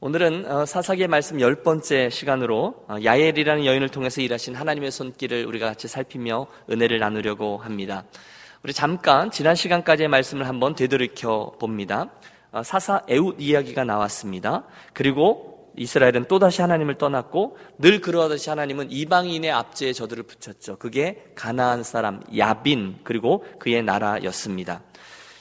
오늘은 어, 사사기의 말씀 열 번째 시간으로 어, 야엘이라는 여인을 통해서 일하신 하나님의 손길을 우리가 같이 살피며 은혜를 나누려고 합니다. 우리 잠깐 지난 시간까지의 말씀을 한번 되돌이켜 봅니다. 어, 사사 에웃 이야기가 나왔습니다. 그리고 이스라엘은 또다시 하나님을 떠났고 늘 그러하듯이 하나님은 이방인의 압제에 저들을 붙였죠. 그게 가나안 사람 야빈 그리고 그의 나라였습니다.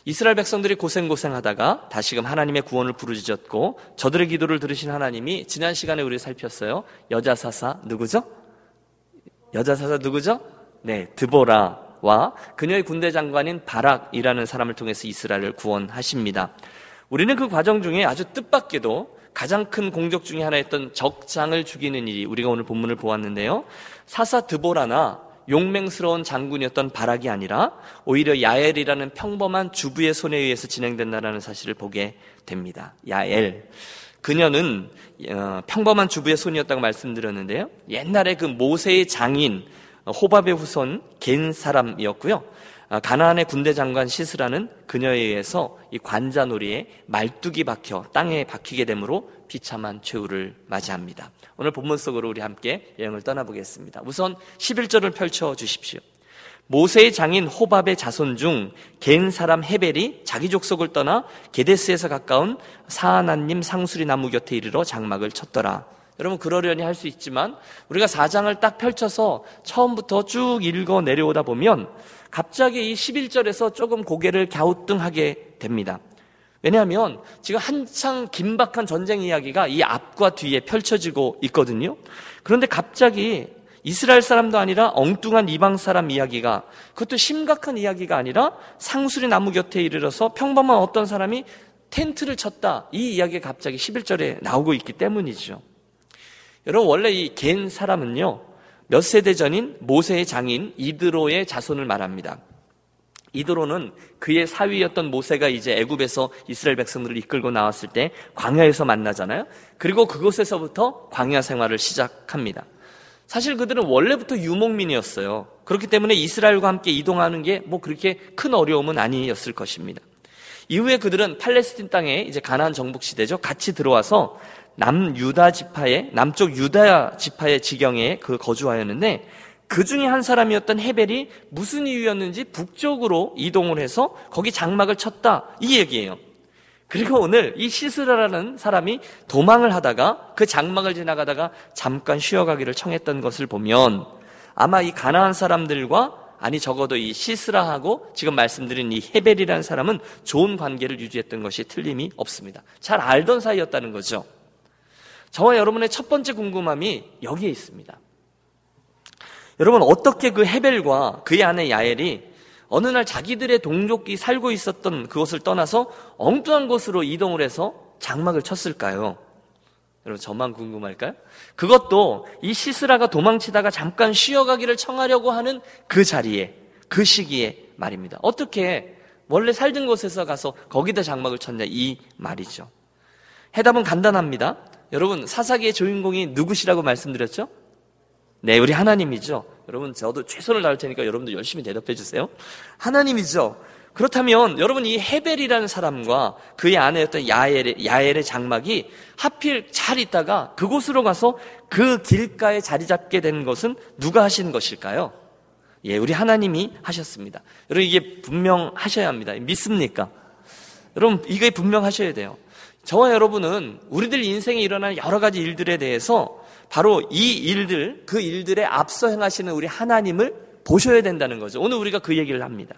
이스라엘 백성들이 고생고생하다가 다시금 하나님의 구원을 부르짖었고 저들의 기도를 들으신 하나님이 지난 시간에 우리 살폈어요. 여자 사사 누구죠? 여자 사사 누구죠? 네, 드보라와 그녀의 군대 장관인 바락이라는 사람을 통해서 이스라엘을 구원하십니다. 우리는 그 과정 중에 아주 뜻밖에도 가장 큰 공적 중의 하나였던 적장을 죽이는 일이 우리가 오늘 본문을 보았는데요. 사사 드보라나 용맹스러운 장군이었던 바락이 아니라 오히려 야엘이라는 평범한 주부의 손에 의해서 진행된다는 사실을 보게 됩니다. 야엘. 그녀는 어, 평범한 주부의 손이었다고 말씀드렸는데요. 옛날에 그 모세의 장인 호밥의 후손 겐 사람이었고요. 아, 가나안의 군대 장관 시스라는 그녀에 의해서 이 관자놀이에 말뚝이 박혀 땅에 박히게 되므로 비참한 최후를 맞이합니다. 오늘 본문 속으로 우리 함께 여행을 떠나보겠습니다. 우선 11절을 펼쳐 주십시오. 모세의 장인 호밥의 자손 중 겐 사람 헤벨이 자기 족속을 떠나 게데스에서 가까운 사하나님 상수리 나무 곁에 이르러 장막을 쳤더라. 여러분 그러려니 할 수 있지만 우리가 사장을 딱 펼쳐서 처음부터 쭉 읽어 내려오다 보면 갑자기 이 11절에서 조금 고개를 갸우뚱하게 됩니다. 왜냐하면 지금 한창 긴박한 전쟁 이야기가 이 앞과 뒤에 펼쳐지고 있거든요. 그런데 갑자기 이스라엘 사람도 아니라 엉뚱한 이방 사람 이야기가 그것도 심각한 이야기가 아니라 상수리 나무 곁에 이르러서 평범한 어떤 사람이 텐트를 쳤다. 이 이야기가 갑자기 11절에 나오고 있기 때문이죠. 여러분 원래 이 겐 사람은요. 몇 세대 전인 모세의 장인 이드로의 자손을 말합니다. 이드로는 그의 사위였던 모세가 이제 애굽에서 이스라엘 백성들을 이끌고 나왔을 때 광야에서 만나잖아요. 그리고 그곳에서부터 광야 생활을 시작합니다. 사실 그들은 원래부터 유목민이었어요. 그렇기 때문에 이스라엘과 함께 이동하는 게 뭐 그렇게 큰 어려움은 아니었을 것입니다. 이후에 그들은 팔레스틴 땅에 이제 가나안 정복 시대죠. 같이 들어와서 남유다 지파의 남쪽 유다 지파의 지경에 그 거주하였는데 그 중에 한 사람이었던 헤벨이 무슨 이유였는지 북쪽으로 이동을 해서 거기 장막을 쳤다. 이 얘기예요. 그리고 오늘 이 시스라라는 사람이 도망을 하다가 그 장막을 지나가다가 잠깐 쉬어가기를 청했던 것을 보면 아마 이 가나안 사람들과 아니 적어도 이 시스라하고 지금 말씀드린 이 헤벨이라는 사람은 좋은 관계를 유지했던 것이 틀림이 없습니다. 잘 알던 사이였다는 거죠. 저와 여러분의 첫 번째 궁금함이 여기에 있습니다. 여러분 어떻게 그 헤벨과 그의 아내 야엘이 어느 날 자기들의 동족이 살고 있었던 그곳을 떠나서 엉뚱한 곳으로 이동을 해서 장막을 쳤을까요? 여러분 저만 궁금할까요? 그것도 이 시스라가 도망치다가 잠깐 쉬어가기를 청하려고 하는 그 자리에 그 시기에 말입니다. 어떻게 원래 살던 곳에서 가서 거기다 장막을 쳤냐 이 말이죠. 해답은 간단합니다. 여러분 사사기의 주인공이 누구시라고 말씀드렸죠? 네, 우리 하나님이죠. 여러분, 저도 최선을 다할 테니까 여러분도 열심히 대답해 주세요. 하나님이죠. 그렇다면 여러분 이 헤벨이라는 사람과 그의 아내였던 야엘의, 야엘의 장막이 하필 잘 있다가 그곳으로 가서 그 길가에 자리 잡게 된 것은 누가 하신 것일까요? 예, 우리 하나님이 하셨습니다. 여러분 이게 분명하셔야 합니다. 믿습니까? 여러분 이게 분명하셔야 돼요. 저와 여러분은 우리들 인생에 일어나는 여러 가지 일들에 대해서 바로 이 일들, 그 일들에 앞서 행하시는 우리 하나님을 보셔야 된다는 거죠. 오늘 우리가 그 얘기를 합니다.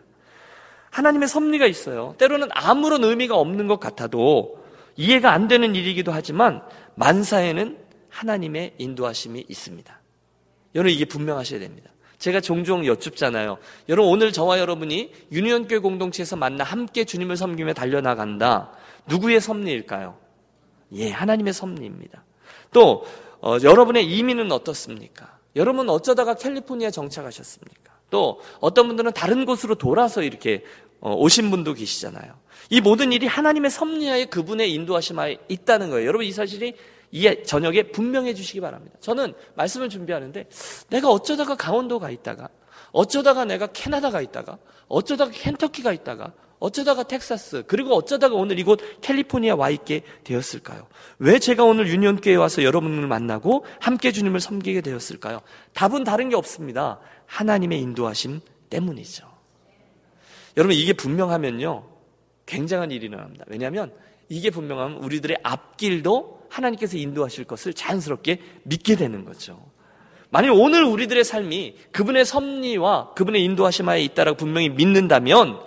하나님의 섭리가 있어요. 때로는 아무런 의미가 없는 것 같아도 이해가 안 되는 일이기도 하지만 만사에는 하나님의 인도하심이 있습니다. 여러분 이게 분명하셔야 됩니다. 제가 종종 여쭙잖아요. 여러분 오늘 저와 여러분이 유니온교회 공동체에서 만나 함께 주님을 섬기며 달려나간다. 누구의 섭리일까요? 예, 하나님의 섭리입니다. 또 어, 여러분의 이민은 어떻습니까? 여러분 어쩌다가 캘리포니아 정착하셨습니까? 또 어떤 분들은 다른 곳으로 돌아서 이렇게 어, 오신 분도 계시잖아요. 이 모든 일이 하나님의 섭리하에 그분의 인도하심 하에 있다는 거예요. 여러분 이 사실이 이 저녁에 분명해 주시기 바랍니다. 저는 말씀을 준비하는데 내가 어쩌다가 강원도 가 있다가 어쩌다가 내가 캐나다 가 있다가 어쩌다가 켄터키 가 있다가 어쩌다가 텍사스, 그리고 어쩌다가 오늘 이곳 캘리포니아 와 있게 되었을까요? 왜 제가 오늘 유년교회에 와서 여러분을 만나고 함께 주님을 섬기게 되었을까요? 답은 다른 게 없습니다. 하나님의 인도하심 때문이죠. 여러분, 이게 분명하면요. 굉장한 일이 일어납니다. 왜냐하면 이게 분명하면 우리들의 앞길도 하나님께서 인도하실 것을 자연스럽게 믿게 되는 거죠. 만약 오늘 우리들의 삶이 그분의 섭리와 그분의 인도하심하에 있다라고 분명히 믿는다면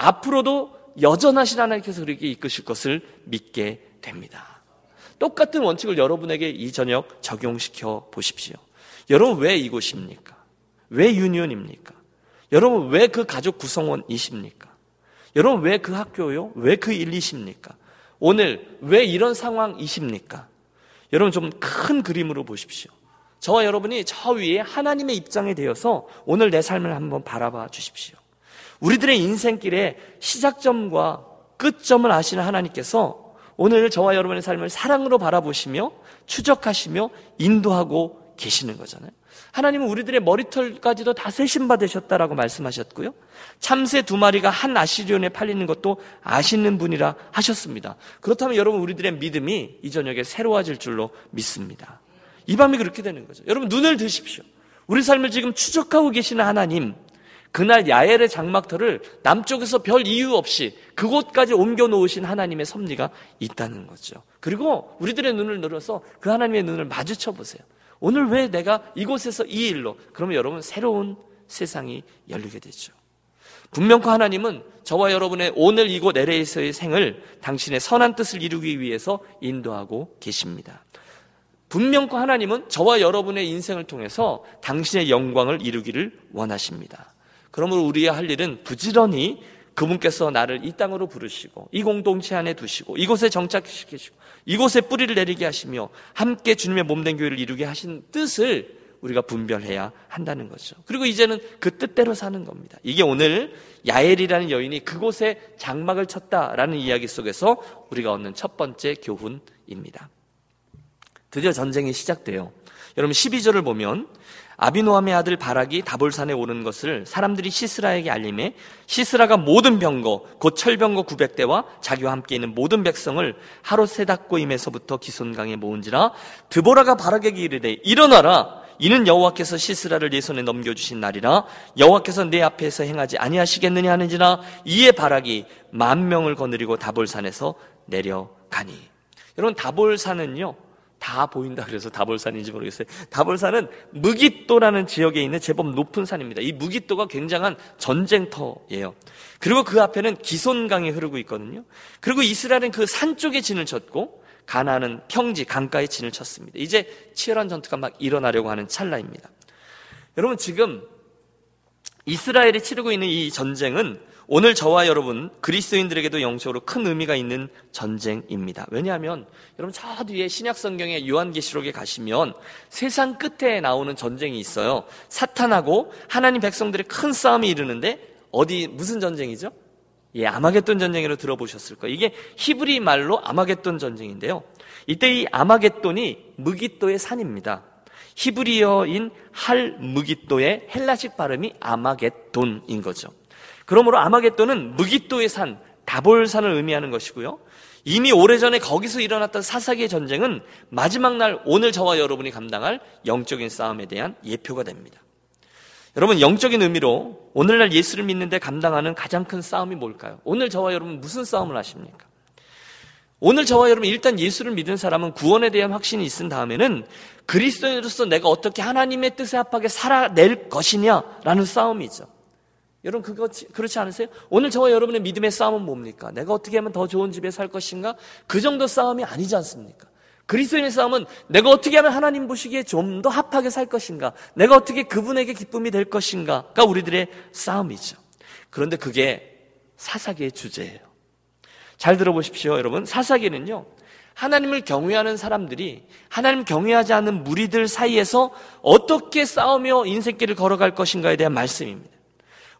앞으로도 여전하신 하나님께서 그렇게 이끄실 것을 믿게 됩니다. 똑같은 원칙을 여러분에게 이 저녁 적용시켜 보십시오. 여러분 왜 이곳입니까? 왜 유니온입니까? 여러분 왜 그 가족 구성원이십니까? 여러분 왜 그 학교요? 왜 그 일이십니까? 오늘 왜 이런 상황이십니까? 여러분 좀 큰 그림으로 보십시오. 저와 여러분이 저 위에 하나님의 입장에 되어서 오늘 내 삶을 한번 바라봐 주십시오. 우리들의 인생길의 시작점과 끝점을 아시는 하나님께서 오늘 저와 여러분의 삶을 사랑으로 바라보시며 추적하시며 인도하고 계시는 거잖아요. 하나님은 우리들의 머리털까지도 다 세신받으셨다라고 말씀하셨고요. 참새 두 마리가 한 아시리온에 팔리는 것도 아시는 분이라 하셨습니다. 그렇다면 여러분 우리들의 믿음이 이 저녁에 새로워질 줄로 믿습니다. 이 밤이 그렇게 되는 거죠. 여러분 눈을 드십시오. 우리 삶을 지금 추적하고 계시는 하나님, 그날 야엘의 장막터를 남쪽에서 별 이유 없이 그곳까지 옮겨 놓으신 하나님의 섭리가 있다는 거죠. 그리고 우리들의 눈을 늘어서 그 하나님의 눈을 마주쳐 보세요. 오늘 왜 내가 이곳에서 이 일로 그러면 여러분 새로운 세상이 열리게 되죠. 분명코 하나님은 저와 여러분의 오늘 이곳 LA에서의 생을 당신의 선한 뜻을 이루기 위해서 인도하고 계십니다. 분명코 하나님은 저와 여러분의 인생을 통해서 당신의 영광을 이루기를 원하십니다. 그러므로 우리의 할 일은 부지런히 그분께서 나를 이 땅으로 부르시고 이 공동체 안에 두시고 이곳에 정착시키시고 이곳에 뿌리를 내리게 하시며 함께 주님의 몸된 교회를 이루게 하신 뜻을 우리가 분별해야 한다는 거죠. 그리고 이제는 그 뜻대로 사는 겁니다. 이게 오늘 야엘이라는 여인이 그곳에 장막을 쳤다라는 이야기 속에서 우리가 얻는 첫 번째 교훈입니다. 드디어 전쟁이 시작돼요. 여러분 12절을 보면 아비노함의 아들 바락이 다볼산에 오는 것을 사람들이 시스라에게 알림해 시스라가 모든 병거 곧 철병거 900대와 자기와 함께 있는 모든 백성을 하루 세닥 고임에서부터 기손강에 모은지라 드보라가 바락에게 이르되 일어나라. 이는 여호와께서 시스라를 네 손에 넘겨주신 날이라. 여호와께서 내 앞에서 행하지 아니하시겠느냐 하는지라 이에 바락이 만 명을 거느리고 다볼산에서 내려가니. 여러분 다볼산은요 다 보인다 그래서 다볼산인지 모르겠어요. 다볼산은 무기또라는 지역에 있는 제법 높은 산입니다. 이 무기또가 굉장한 전쟁터예요. 그리고 그 앞에는 기손강이 흐르고 있거든요. 그리고 이스라엘은 그 산 쪽에 진을 쳤고 가나안은 평지 강가에 진을 쳤습니다. 이제 치열한 전투가 막 일어나려고 하는 찰나입니다. 여러분 지금 이스라엘이 치르고 있는 이 전쟁은 오늘 저와 여러분 그리스도인들에게도 영적으로 큰 의미가 있는 전쟁입니다. 왜냐하면 여러분 저 뒤에 신약 성경의 요한계시록에 가시면 세상 끝에 나오는 전쟁이 있어요. 사탄하고 하나님 백성들의 큰 싸움이 이르는데 어디 무슨 전쟁이죠? 예, 아마겟돈 전쟁으로 들어보셨을 거예요. 이게 히브리 말로 아마겟돈 전쟁인데요. 이때 이 아마겟돈이 무기또의 산입니다. 히브리어인 할 무기또의 헬라식 발음이 아마겟돈인 거죠. 그러므로 아마겟돈은 무기또의 산, 다볼산을 의미하는 것이고요. 이미 오래전에 거기서 일어났던 사사기의 전쟁은 마지막 날 오늘 저와 여러분이 감당할 영적인 싸움에 대한 예표가 됩니다. 여러분 영적인 의미로 오늘날 예수를 믿는데 감당하는 가장 큰 싸움이 뭘까요? 오늘 저와 여러분 무슨 싸움을 하십니까? 오늘 저와 여러분 일단 예수를 믿은 사람은 구원에 대한 확신이 있은 다음에는 그리스도인으로서 내가 어떻게 하나님의 뜻에 합하게 살아낼 것이냐라는 싸움이죠. 여러분 그거 그렇지 않으세요? 오늘 저와 여러분의 믿음의 싸움은 뭡니까? 내가 어떻게 하면 더 좋은 집에 살 것인가? 그 정도 싸움이 아니지 않습니까? 그리스도인의 싸움은 내가 어떻게 하면 하나님 보시기에 좀 더 합하게 살 것인가? 내가 어떻게 그분에게 기쁨이 될 것인가가 우리들의 싸움이죠. 그런데 그게 사사기의 주제예요. 잘 들어보십시오, 여러분. 사사기는요. 하나님을 경외하는 사람들이 하나님 경외하지 않는 무리들 사이에서 어떻게 싸우며 인생길을 걸어갈 것인가에 대한 말씀입니다.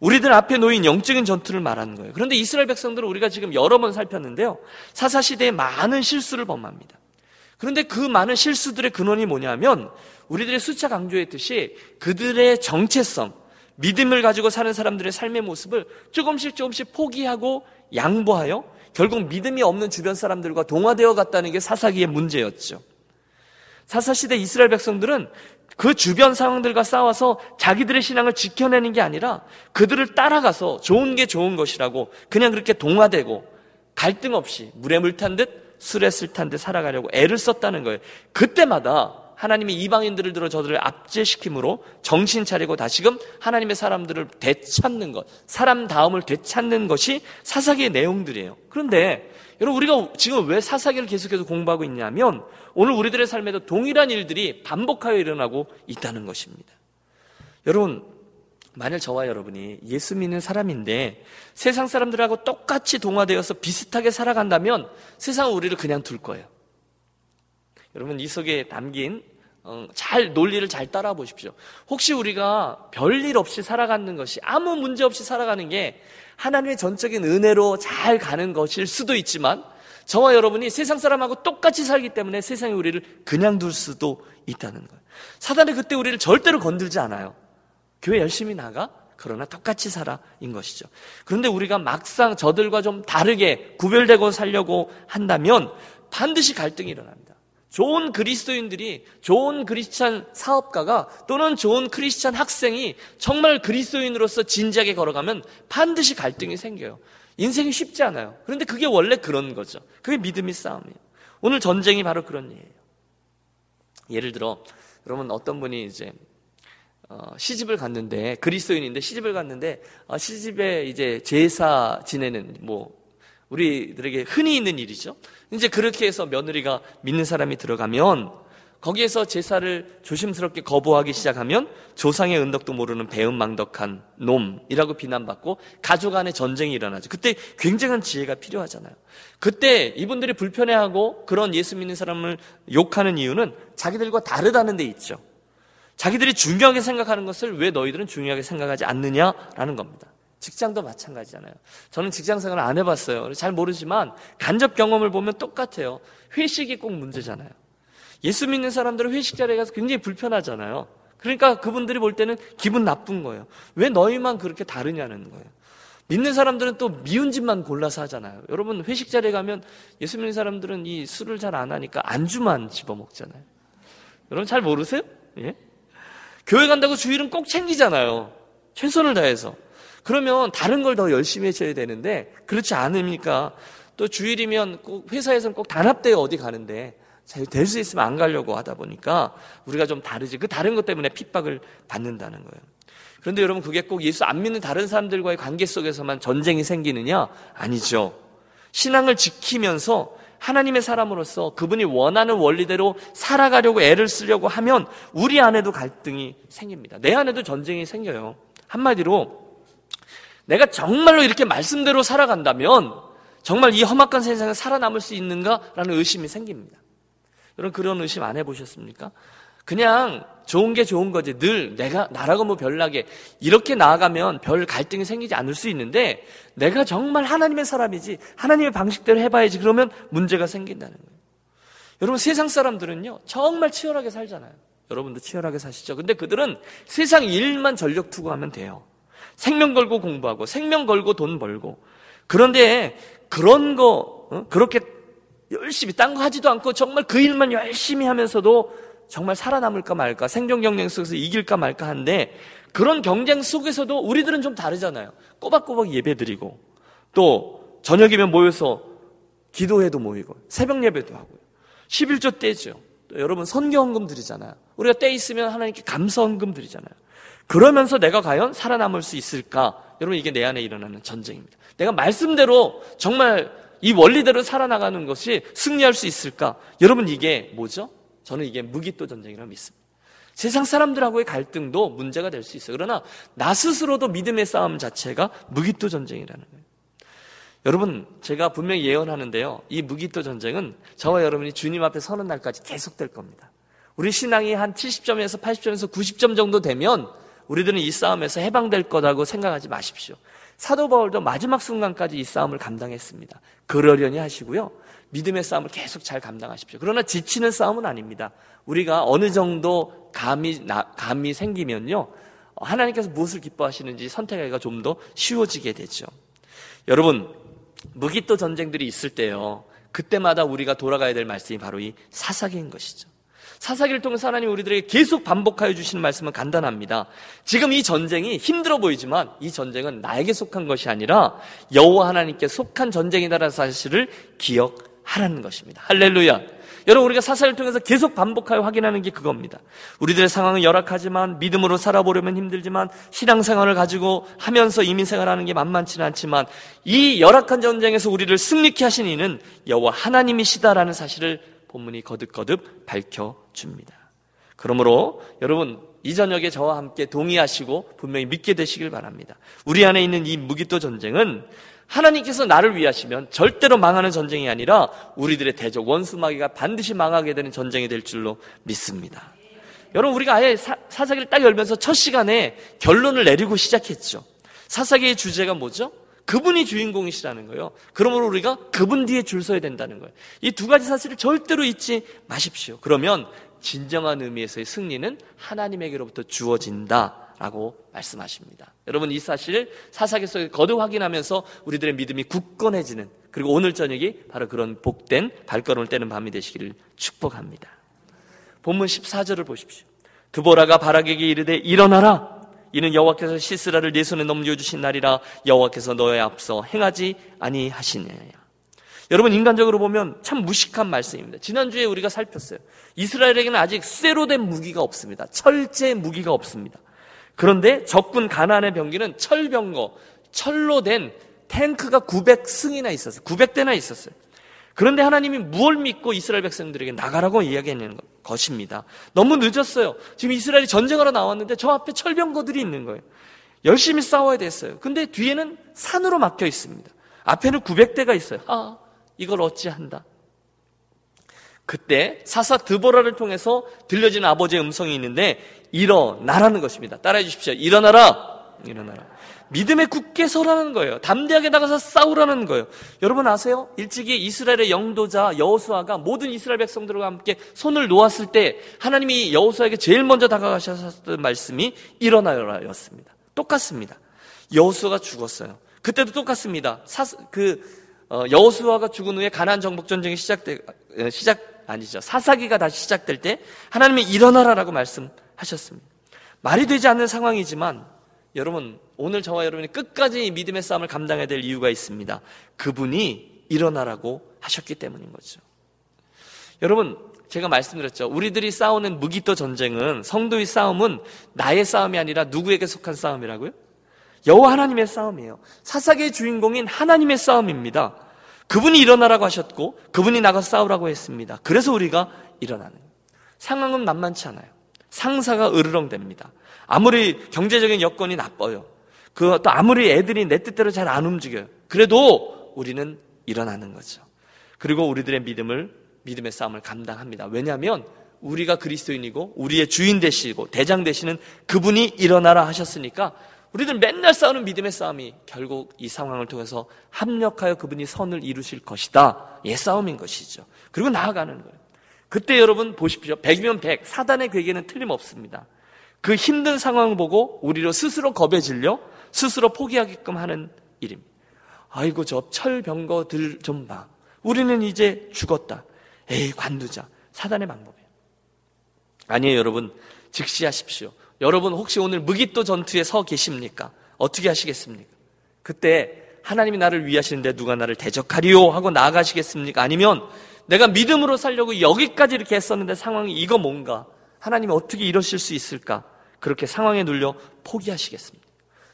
우리들 앞에 놓인 영적인 전투를 말하는 거예요. 그런데 이스라엘 백성들은 우리가 지금 여러 번 살폈는데요. 사사시대에 많은 실수를 범합니다. 그런데 그 많은 실수들의 근원이 뭐냐면 우리들의 수차 강조했듯이 그들의 정체성, 믿음을 가지고 사는 사람들의 삶의 모습을 조금씩 조금씩 포기하고 양보하여 결국 믿음이 없는 주변 사람들과 동화되어 갔다는 게 사사기의 문제였죠. 사사시대 이스라엘 백성들은 그 주변 상황들과 싸워서 자기들의 신앙을 지켜내는 게 아니라 그들을 따라가서 좋은 게 좋은 것이라고 그냥 그렇게 동화되고 갈등 없이 물에 물 탄 듯 술에 술 탄 듯 살아가려고 애를 썼다는 거예요. 그때마다 하나님이 이방인들을 들어 저들을 압제시킴으로 정신 차리고 다시금 하나님의 사람들을 되찾는 것, 사람 다음을 되찾는 것이 사사기의 내용들이에요. 그런데 여러분 우리가 지금 왜 사사기를 계속해서 공부하고 있냐면 오늘 우리들의 삶에도 동일한 일들이 반복하여 일어나고 있다는 것입니다. 여러분 만일 저와 여러분이 예수 믿는 사람인데 세상 사람들하고 똑같이 동화되어서 비슷하게 살아간다면 세상은 우리를 그냥 둘 거예요. 여러분 이 속에 담긴 어, 잘 논리를 잘 따라 보십시오. 혹시 우리가 별일 없이 살아가는 것이 아무 문제 없이 살아가는 게 하나님의 전적인 은혜로 잘 가는 것일 수도 있지만 저와 여러분이 세상 사람하고 똑같이 살기 때문에 세상이 우리를 그냥 둘 수도 있다는 거예요. 사단은 그때 우리를 절대로 건들지 않아요. 교회 열심히 나가? 그러나 똑같이 살아인 것이죠. 그런데 우리가 막상 저들과 좀 다르게 구별되고 살려고 한다면 반드시 갈등이 일어납니다. 좋은 그리스도인들이 좋은 크리스찬 사업가가 또는 좋은 크리스찬 학생이 정말 그리스도인으로서 진지하게 걸어가면 반드시 갈등이 생겨요. 인생이 쉽지 않아요. 그런데 그게 원래 그런 거죠. 그게 믿음의 싸움이에요. 오늘 전쟁이 바로 그런 예예요. 예를 들어 여러분 어떤 분이 이제 어, 시집을 갔는데 그리스도인인데 시집을 갔는데 어, 시집에 이제 제사 지내는 뭐 우리들에게 흔히 있는 일이죠. 이제 그렇게 해서 며느리가 믿는 사람이 들어가면 거기에서 제사를 조심스럽게 거부하기 시작하면 조상의 은덕도 모르는 배은망덕한 놈이라고 비난받고 가족 안에 전쟁이 일어나죠. 그때 굉장한 지혜가 필요하잖아요. 그때 이분들이 불편해하고 그런 예수 믿는 사람을 욕하는 이유는 자기들과 다르다는 데 있죠. 자기들이 중요하게 생각하는 것을 왜 너희들은 중요하게 생각하지 않느냐라는 겁니다. 직장도 마찬가지잖아요. 저는 직장 생활을 안 해봤어요. 잘 모르지만 간접 경험을 보면 똑같아요. 회식이 꼭 문제잖아요. 예수 믿는 사람들은 회식 자리에 가서 굉장히 불편하잖아요. 그러니까 그분들이 볼 때는 기분 나쁜 거예요. 왜 너희만 그렇게 다르냐는 거예요. 믿는 사람들은 또 미운 집만 골라서 하잖아요. 여러분 회식 자리에 가면 예수 믿는 사람들은 이 술을 잘 안 하니까 안주만 집어 먹잖아요. 여러분 잘 모르세요? 예? 교회 간다고 주일은 꼭 챙기잖아요. 최선을 다해서. 그러면 다른 걸 더 열심히 해줘야 되는데 그렇지 않으니까 또 주일이면 꼭 회사에서는 꼭 단합대회 어디 가는데 될 수 있으면 안 가려고 하다 보니까 우리가 좀 다르지 그 다른 것 때문에 핍박을 받는다는 거예요. 그런데 여러분 그게 꼭 예수 안 믿는 다른 사람들과의 관계 속에서만 전쟁이 생기느냐? 아니죠. 신앙을 지키면서 하나님의 사람으로서 그분이 원하는 원리대로 살아가려고 애를 쓰려고 하면 우리 안에도 갈등이 생깁니다. 내 안에도 전쟁이 생겨요. 한마디로 내가 정말로 이렇게 말씀대로 살아간다면 정말 이 험악한 세상에 살아남을 수 있는가라는 의심이 생깁니다. 여러분 그런 의심 안 해보셨습니까? 그냥 좋은 게 좋은 거지. 늘 내가 나라고 뭐 별나게 이렇게 나아가면 별 갈등이 생기지 않을 수 있는데 내가 정말 하나님의 사람이지 하나님의 방식대로 해봐야지 그러면 문제가 생긴다는 거예요. 여러분 세상 사람들은요 정말 치열하게 살잖아요. 여러분도 치열하게 사시죠. 근데 그들은 세상 일만 전력 투구하면 돼요. 생명 걸고 공부하고 생명 걸고 돈 벌고 그런데 그런 거 어? 그렇게 열심히 딴 거 하지도 않고 정말 그 일만 열심히 하면서도 정말 살아남을까 말까 생존 경쟁 속에서 이길까 말까 한데 그런 경쟁 속에서도 우리들은 좀 다르잖아요. 꼬박꼬박 예배드리고 또 저녁이면 모여서 기도회도 모이고 새벽 예배도 하고요. 11조 때죠. 여러분 선교헌금 드리잖아요. 우리가 때 있으면 하나님께 감사헌금 드리잖아요. 그러면서 내가 과연 살아남을 수 있을까? 여러분 이게 내 안에 일어나는 전쟁입니다. 내가 말씀대로 정말 이 원리대로 살아나가는 것이 승리할 수 있을까? 여러분 이게 뭐죠? 저는 이게 무기또 전쟁이라고 믿습니다. 세상 사람들하고의 갈등도 문제가 될 수 있어요. 그러나 나 스스로도 믿음의 싸움 자체가 무기또 전쟁이라는 거예요. 여러분, 제가 분명히 예언하는데요. 이 무기또 전쟁은 저와 여러분이 주님 앞에 서는 날까지 계속될 겁니다. 우리 신앙이 한 70점에서 80점에서 90점 정도 되면 우리들은 이 싸움에서 해방될 거라고 생각하지 마십시오. 사도 바울도 마지막 순간까지 이 싸움을 감당했습니다. 그러려니 하시고요. 믿음의 싸움을 계속 잘 감당하십시오. 그러나 지치는 싸움은 아닙니다. 우리가 어느 정도 감이, 감이 생기면요. 하나님께서 무엇을 기뻐하시는지 선택하기가 좀 더 쉬워지게 되죠. 여러분, 무기또 전쟁들이 있을 때요. 그때마다 우리가 돌아가야 될 말씀이 바로 이 사사기인 것이죠. 사사기를 통해서 하나님 우리들에게 계속 반복하여 주시는 말씀은 간단합니다. 지금 이 전쟁이 힘들어 보이지만 이 전쟁은 나에게 속한 것이 아니라 여호와 하나님께 속한 전쟁이다라는 사실을 기억하라는 것입니다. 할렐루야. 여러분 우리가 사사를 통해서 계속 반복하여 확인하는 게 그겁니다. 우리들의 상황은 열악하지만 믿음으로 살아보려면 힘들지만 신앙생활을 가지고 하면서 이민생활하는 게 만만치는 않지만 이 열악한 전쟁에서 우리를 승리케 하신 이는 여호와 하나님이시다라는 사실을 본문이 거듭거듭 밝혀줍니다. 그러므로 여러분 이 저녁에 저와 함께 동의하시고 분명히 믿게 되시길 바랍니다. 우리 안에 있는 이 무기토 전쟁은 하나님께서 나를 위하시면 절대로 망하는 전쟁이 아니라 우리들의 대적 원수 마귀가 반드시 망하게 되는 전쟁이 될 줄로 믿습니다. 여러분 우리가 아예 사, 사사기를 딱 열면서 첫 시간에 결론을 내리고 시작했죠. 사사기의 주제가 뭐죠? 그분이 주인공이시라는 거예요. 그러므로 우리가 그분 뒤에 줄 서야 된다는 거예요. 이 두 가지 사실을 절대로 잊지 마십시오. 그러면 진정한 의미에서의 승리는 하나님에게로부터 주어진다라고 말씀하십니다. 여러분 이 사실 사사기 속에 거듭 확인하면서 우리들의 믿음이 굳건해지는 그리고 오늘 저녁이 바로 그런 복된 발걸음을 떼는 밤이 되시기를 축복합니다. 본문 14절을 보십시오. 드보라가 바락에게 이르되 일어나라 이는 여호와께서 시스라를 네 손에 넘겨 주신 날이라 여호와께서 너의 앞서 행하지 아니하시느냐. 여러분 인간적으로 보면 참 무식한 말씀입니다. 지난주에 우리가 살폈어요. 이스라엘에게는 아직 쇠로 된 무기가 없습니다. 철제 무기가 없습니다. 그런데 적군 가나안의 병기는 철병거, 철로 된 탱크가 900승이나 있었어요. 900대나 있었어요. 그런데 하나님이 무엇 믿고 이스라엘 백성들에게 나가라고 이야기하는 것입니다. 너무 늦었어요. 지금 이스라엘이 전쟁하러 나왔는데 저 앞에 철병거들이 있는 거예요. 열심히 싸워야 됐어요. 근데 뒤에는 산으로 막혀 있습니다. 앞에는 900대가 있어요. 아, 이걸 어찌한다. 그때 사사 드보라를 통해서 들려지는 아버지의 음성이 있는데 일어나라는 것입니다. 따라해 주십시오. 일어나라. 일어나라. 믿음에 굳게 서라는 거예요. 담대하게 나가서 싸우라는 거예요. 여러분 아세요? 일찍이 이스라엘의 영도자 여호수아가 모든 이스라엘 백성들과 함께 손을 놓았을 때 하나님이 여호수아에게 제일 먼저 다가가셨던 말씀이 일어나라였습니다. 똑같습니다. 여호수아가 죽었어요. 그때도 똑같습니다. 사, 그 어, 여호수아가 죽은 후에 가나안 정복 전쟁이 시작돼 어, 시작 아니죠. 사사기가 다시 시작될 때 하나님이 일어나라라고 말씀하셨습니다. 말이 되지 않는 상황이지만 여러분 오늘 저와 여러분이 끝까지 믿음의 싸움을 감당해야 될 이유가 있습니다. 그분이 일어나라고 하셨기 때문인 거죠. 여러분 제가 말씀드렸죠. 우리들이 싸우는 무기또 전쟁은 성도의 싸움은 나의 싸움이 아니라 누구에게 속한 싸움이라고요? 여호와 하나님의 싸움이에요. 사사기의 주인공인 하나님의 싸움입니다. 그분이 일어나라고 하셨고 그분이 나가 싸우라고 했습니다. 그래서 우리가 일어나는 상황은 만만치 않아요. 상사가 으르렁댑니다. 아무리 경제적인 여건이 나빠요. 그 또 아무리 애들이 내 뜻대로 잘 안 움직여요. 그래도 우리는 일어나는 거죠. 그리고 우리들의 믿음을 믿음의 싸움을 감당합니다. 왜냐하면 우리가 그리스도인이고 우리의 주인 되시고 대장 되시는 그분이 일어나라 하셨으니까 우리들 맨날 싸우는 믿음의 싸움이 결국 이 상황을 통해서 합력하여 그분이 선을 이루실 것이다. 예 싸움인 것이죠. 그리고 나아가는 거예요. 그때 여러분 보십시오. 100이면 100. 사단의 괴계는 틀림없습니다. 그 힘든 상황을 보고 우리로 스스로 겁에 질려 스스로 포기하게끔 하는 일입니다. 아이고 저 철병거들 좀 봐. 우리는 이제 죽었다. 에이 관두자. 사단의 방법이에요. 아니에요 여러분. 즉시하십시오. 여러분 혹시 오늘 무기또 전투에 서 계십니까? 어떻게 하시겠습니까? 그때 하나님이 나를 위하시는데 누가 나를 대적하리요 하고 나아가시겠습니까? 아니면 내가 믿음으로 살려고 여기까지 이렇게 했었는데 상황이 이거 뭔가? 하나님이 어떻게 이러실 수 있을까? 그렇게 상황에 눌려 포기하시겠습니다.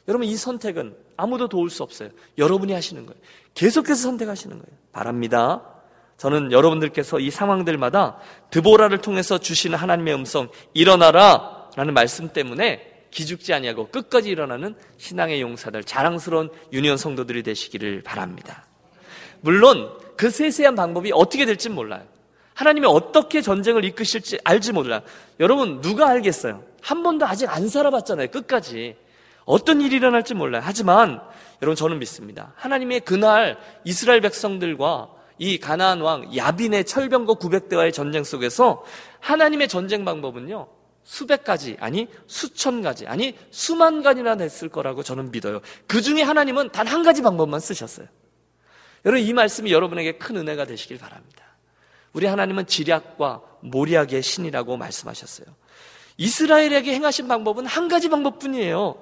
여러분 이 선택은 아무도 도울 수 없어요. 여러분이 하시는 거예요. 계속해서 선택하시는 거예요. 바랍니다. 저는 여러분들께서 이 상황들마다 드보라를 통해서 주시는 하나님의 음성 일어나라 라는 말씀 때문에 기죽지 아니하고 끝까지 일어나는 신앙의 용사들, 자랑스러운 유니온 성도들이 되시기를 바랍니다. 물론 그 세세한 방법이 어떻게 될지 몰라요. 하나님이 어떻게 전쟁을 이끄실지 알지 몰라요. 여러분 누가 알겠어요? 한 번도 아직 안 살아봤잖아요. 끝까지. 어떤 일이 일어날지 몰라요. 하지만 여러분 저는 믿습니다. 하나님의 그날 이스라엘 백성들과 이 가나안 왕 야빈의 철병거 900대와의 전쟁 속에서 하나님의 전쟁 방법은요. 수백 가지, 아니 수천 가지, 아니 수만 가지나 됐을 거라고 저는 믿어요. 그 중에 하나님은 단 한 가지 방법만 쓰셨어요. 여러분 이 말씀이 여러분에게 큰 은혜가 되시길 바랍니다. 우리 하나님은 지략과 모략의 신이라고 말씀하셨어요. 이스라엘에게 행하신 방법은 한 가지 방법뿐이에요.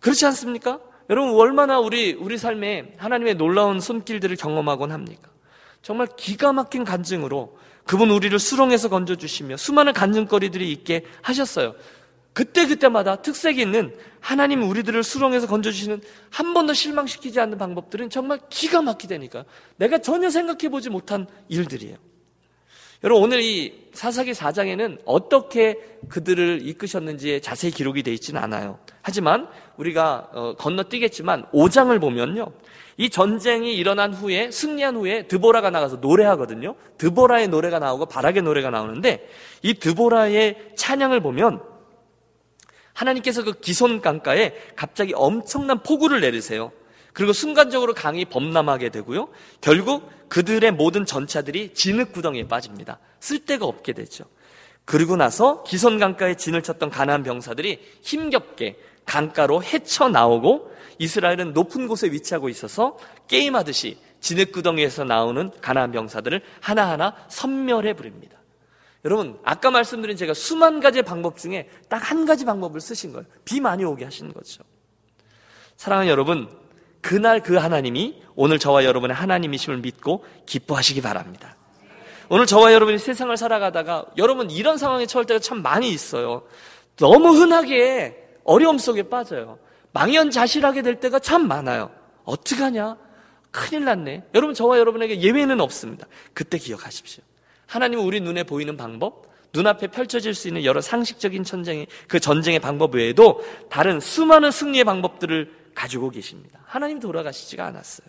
그렇지 않습니까? 여러분 얼마나 우리 우리 삶에 하나님의 놀라운 손길들을 경험하곤 합니까? 정말 기가 막힌 간증으로 그분 우리를 수렁에서 건져 주시며 수많은 간증거리들이 있게 하셨어요. 그때그때마다 특색이 있는 하나님 우리들을 수렁에서 건져 주시는 한 번도 실망시키지 않는 방법들은 정말 기가 막히다니까. 내가 전혀 생각해 보지 못한 일들이에요. 여러분 오늘 이 사사기 4장에는 어떻게 그들을 이끄셨는지에 자세히 기록이 되어 있지는 않아요. 하지만 우리가 어, 건너뛰겠지만 5장을 보면요. 이 전쟁이 일어난 후에 승리한 후에 드보라가 나가서 노래하거든요. 드보라의 노래가 나오고 바락의 노래가 나오는데 이 드보라의 찬양을 보면 하나님께서 그 기손 강가에 갑자기 엄청난 폭우를 내리세요. 그리고 순간적으로 강이 범람하게 되고요. 결국 그들의 모든 전차들이 진흙 구덩이에 빠집니다. 쓸데가 없게 되죠. 그리고 나서 기손 강가에 진을 쳤던 가나안 병사들이 힘겹게 강가로 헤쳐 나오고 이스라엘은 높은 곳에 위치하고 있어서 게임하듯이 진흙구덩이에서 나오는 가나안 병사들을 하나하나 선멸해 부립니다. 여러분, 아까 말씀드린 제가 수만 가지 방법 중에 딱 한 가지 방법을 쓰신 거예요. 비 많이 오게 하신 거죠. 사랑하는 여러분, 그날 그 하나님이 오늘 저와 여러분의 하나님이심을 믿고 기뻐하시기 바랍니다. 오늘 저와 여러분이 세상을 살아가다가 여러분 이런 상황에 처할 때가 참 많이 있어요. 너무 흔하게 어려움 속에 빠져요. 망연자실하게 될 때가 참 많아요. 어떡하냐? 큰일 났네. 여러분, 저와 여러분에게 예외는 없습니다. 그때 기억하십시오. 하나님은 우리 눈에 보이는 방법, 눈앞에 펼쳐질 수 있는 여러 상식적인 전쟁의, 그 전쟁의 방법 외에도 다른 수많은 승리의 방법들을 가지고 계십니다. 하나님 돌아가시지가 않았어요.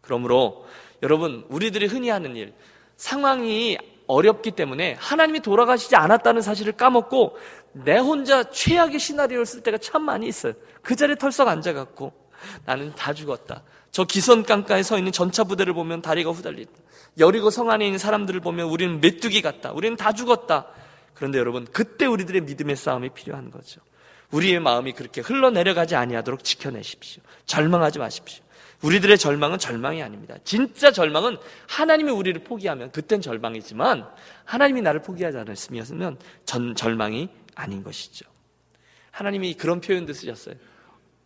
그러므로 여러분, 우리들이 흔히 하는 일, 상황이 어렵기 때문에 하나님이 돌아가시지 않았다는 사실을 까먹고 내 혼자 최악의 시나리오를 쓸 때가 참 많이 있어요. 그 자리에 털썩 앉아갖고 나는 다 죽었다. 저 기선 강가에 서 있는 전차 부대를 보면 다리가 후달린다. 여리고 성 안에 있는 사람들을 보면 우리는 메뚜기 같다. 우리는 다 죽었다. 그런데 여러분 그때 우리들의 믿음의 싸움이 필요한 거죠. 우리의 마음이 그렇게 흘러내려가지 아니하도록 지켜내십시오. 절망하지 마십시오. 우리들의 절망은 절망이 아닙니다. 진짜 절망은 하나님이 우리를 포기하면 그땐 절망이지만 하나님이 나를 포기하지 않았으면 전 절망이 아닌 것이죠. 하나님이 그런 표현도 쓰셨어요.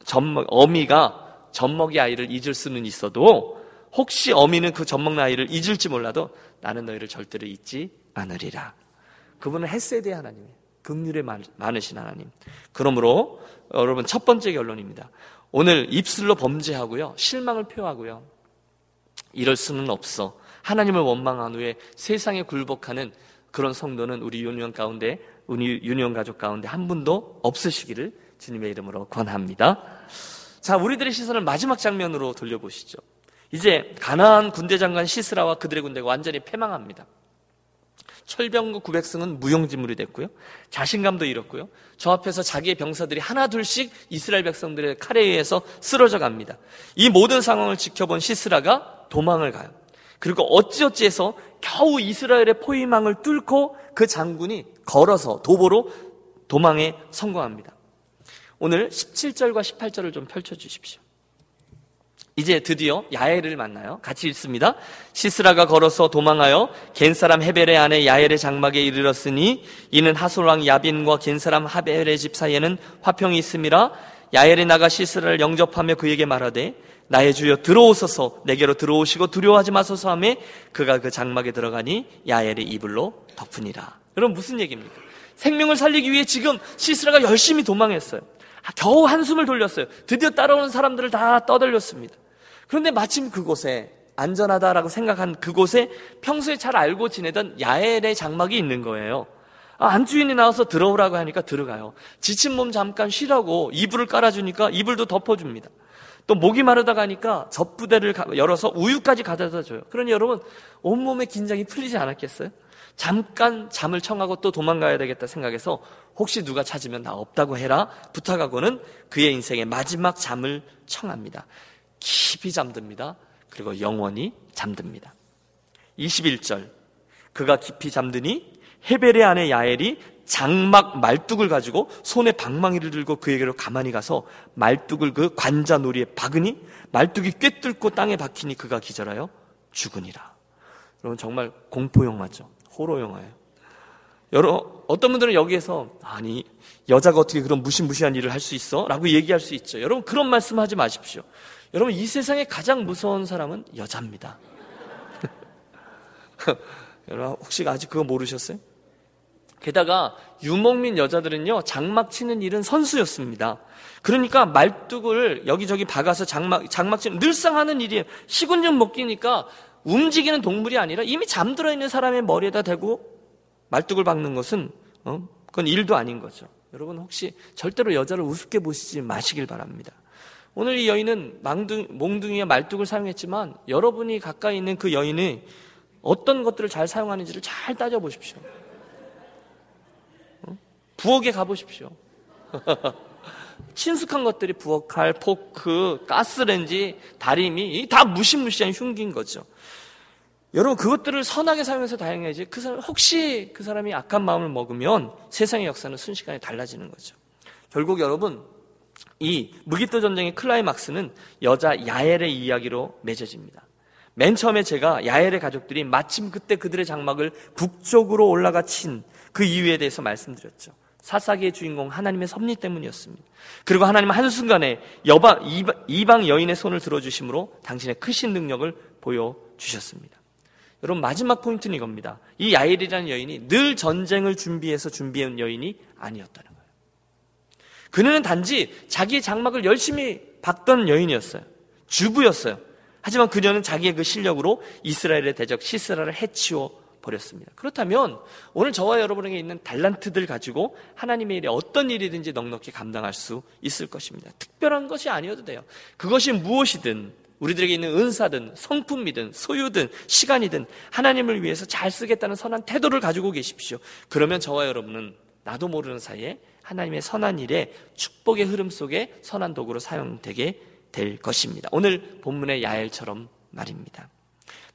젖먹, 어미가 젖먹이 아이를 잊을 수는 있어도 혹시 어미는 그 젖먹는 아이를 잊을지 몰라도 나는 너희를 절대로 잊지 않으리라. 그분은 햇세대 하나님이에요. 극률에 많으신 하나님. 그러므로 여러분 첫 번째 결론입니다. 오늘 입술로 범죄하고요. 실망을 표하고요. 이럴 수는 없어. 하나님을 원망한 후에 세상에 굴복하는 그런 성도는 우리 유니온 가운데, 우리 유니온 가족 가운데 한 분도 없으시기를 주님의 이름으로 권합니다. 자, 우리들의 시선을 마지막 장면으로 돌려보시죠. 이제 가나안 군대 장관 시스라와 그들의 군대가 완전히 패망합니다. 철병구 구백승은 무용지물이 됐고요. 자신감도 잃었고요. 저 앞에서 자기의 병사들이 하나 둘씩 이스라엘 백성들의 칼에 의해서 쓰러져 갑니다. 이 모든 상황을 지켜본 시스라가 도망을 가요. 그리고 어찌어찌해서 겨우 이스라엘의 포위망을 뚫고 그 장군이 걸어서 도보로 도망에 성공합니다. 오늘 17절과 18절을 좀 펼쳐 주십시오. 이제 드디어 야엘을 만나요. 같이 읽습니다. 시스라가 걸어서 도망하여 겐사람 헤벨의 아내 야엘의 장막에 이르렀으니 이는 하솔왕 야빈과 겐사람 하벨의 집 사이에는 화평이 있음이라 야엘이 나가 시스라를 영접하며 그에게 말하되 나의 주여 들어오소서 내게로 들어오시고 두려워하지 마소서 하며 그가 그 장막에 들어가니 야엘의 이불로 덮으니라. 여러분 무슨 얘기입니까? 생명을 살리기 위해 지금 시스라가 열심히 도망했어요. 겨우 한숨을 돌렸어요. 드디어 따라오는 사람들을 다 떠돌렸습니다. 그런데 마침 그곳에 안전하다라고 생각한 그곳에 평소에 잘 알고 지내던 야엘의 장막이 있는 거예요. 아, 안주인이 나와서 들어오라고 하니까 들어가요. 지친 몸 잠깐 쉬라고 이불을 깔아주니까 이불도 덮어줍니다. 또 목이 마르다 가니까 젖부대를 열어서 우유까지 가져다 줘요. 그러니 여러분 온몸의 긴장이 풀리지 않았겠어요? 잠깐 잠을 청하고 또 도망가야 되겠다 생각해서 혹시 누가 찾으면 나 없다고 해라 부탁하고는 그의 인생의 마지막 잠을 청합니다. 깊이 잠듭니다. 그리고 영원히 잠듭니다. 21절. 그가 깊이 잠드니 헤벨의 아내 야엘이 장막 말뚝을 가지고 손에 방망이를 들고 그에게로 가만히 가서 말뚝을 그 관자놀이에 박으니 말뚝이 꿰뚫고 땅에 박히니 그가 기절하여 죽으니라. 여러분 정말 공포 영화죠. 호러 영화예요. 여러 어떤 분들은 여기에서 아니 여자가 어떻게 그런 무시무시한 일을 할 수 있어? 라고 얘기할 수 있죠. 여러분 그런 말씀하지 마십시오. 여러분 이 세상에 가장 무서운 사람은 여자입니다. 여러분 혹시 아직 그거 모르셨어요? 게다가 유목민 여자들은요 장막 치는 일은 선수였습니다. 그러니까 말뚝을 여기저기 박아서 장막 장막 치는 늘상 하는 일이에요. 식은 좀 먹기니까 움직이는 동물이 아니라 이미 잠들어 있는 사람의 머리에다 대고 말뚝을 박는 것은 어? 그건 일도 아닌 거죠. 여러분 혹시 절대로 여자를 우습게 보시지 마시길 바랍니다. 오늘 이 여인은 망둥, 몽둥이와 말뚝을 사용했지만 여러분이 가까이 있는 그 여인이 어떤 것들을 잘 사용하는지를 잘 따져보십시오. 어? 부엌에 가보십시오. 친숙한 것들이 부엌 칼, 포크, 가스렌지, 다리미, 다 무시무시한 흉기인 거죠. 여러분 그것들을 선하게 사용해서 다행이지 그 사람 혹시 그 사람이 악한 마음을 먹으면 세상의 역사는 순식간에 달라지는 거죠. 결국 여러분 이 무기토 전쟁의 클라이막스는 여자 야엘의 이야기로 맺어집니다. 맨 처음에 제가 야엘의 가족들이 마침 그때 그들의 장막을 북쪽으로 올라가 친 그 이유에 대해서 말씀드렸죠. 사사기의 주인공 하나님의 섭리 때문이었습니다. 그리고 하나님은 한순간에 여바, 이방 여인의 손을 들어주심으로 당신의 크신 능력을 보여주셨습니다. 여러분 마지막 포인트는 이겁니다. 이 야엘이라는 여인이 늘 전쟁을 준비해서 준비한 여인이 아니었다는 거예요. 그녀는 단지 자기의 장막을 열심히 박던 여인이었어요. 주부였어요. 하지만 그녀는 자기의 그 실력으로 이스라엘의 대적 시스라를 해치워 버렸습니다. 그렇다면 오늘 저와 여러분에게 있는 달란트들 가지고 하나님의 일에 어떤 일이든지 넉넉히 감당할 수 있을 것입니다. 특별한 것이 아니어도 돼요. 그것이 무엇이든 우리들에게 있는 은사든 성품이든 소유든 시간이든 하나님을 위해서 잘 쓰겠다는 선한 태도를 가지고 계십시오. 그러면 저와 여러분은 나도 모르는 사이에 하나님의 선한 일에 축복의 흐름 속에 선한 도구로 사용되게 될 것입니다. 오늘 본문의 야엘처럼 말입니다.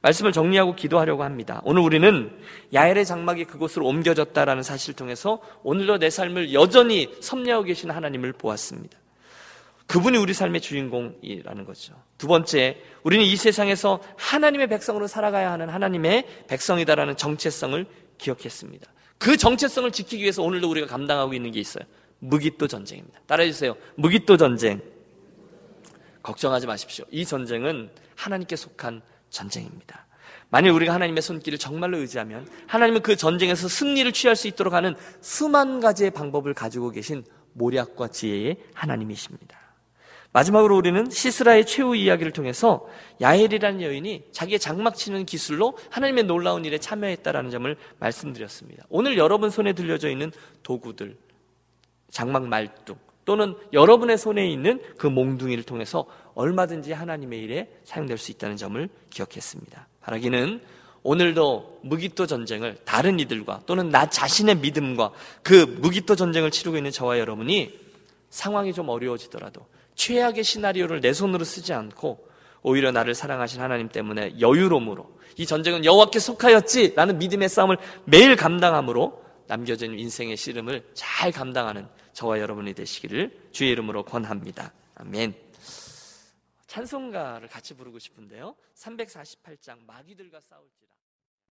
말씀을 정리하고 기도하려고 합니다. 오늘 우리는 야엘의 장막이 그곳으로 옮겨졌다라는 사실을 통해서 오늘도 내 삶을 여전히 섭리하고 계신 하나님을 보았습니다. 그분이 우리 삶의 주인공이라는 거죠. 두 번째, 우리는 이 세상에서 하나님의 백성으로 살아가야 하는 하나님의 백성이다라는 정체성을 기억했습니다. 그 정체성을 지키기 위해서 오늘도 우리가 감당하고 있는 게 있어요. 무기또 전쟁입니다. 따라해주세요. 무기또 전쟁. 걱정하지 마십시오. 이 전쟁은 하나님께 속한 전쟁입니다. 만일 우리가 하나님의 손길을 정말로 의지하면 하나님은 그 전쟁에서 승리를 취할 수 있도록 하는 수만 가지의 방법을 가지고 계신 모략과 지혜의 하나님이십니다. 마지막으로 우리는 시스라의 최후 이야기를 통해서 야엘이라는 여인이 자기의 장막 치는 기술로 하나님의 놀라운 일에 참여했다라는 점을 말씀드렸습니다. 오늘 여러분 손에 들려져 있는 도구들, 장막 말뚝, 또는 여러분의 손에 있는 그 몽둥이를 통해서 얼마든지 하나님의 일에 사용될 수 있다는 점을 기억했습니다. 바라기는 오늘도 무기토 전쟁을 다른 이들과 또는 나 자신의 믿음과 그 무기토 전쟁을 치르고 있는 저와 여러분이 상황이 좀 어려워지더라도 최악의 시나리오를 내 손으로 쓰지 않고 오히려 나를 사랑하신 하나님 때문에 여유로움으로 이 전쟁은 여호와께 속하였지라는 믿음의 싸움을 매일 감당함으로 남겨진 인생의 씨름을 잘 감당하는 저와 여러분이 되시기를 주의 이름으로 권합니다. 아멘. 찬송가를 같이 부르고 싶은데요. 348장 마귀들과 싸울지라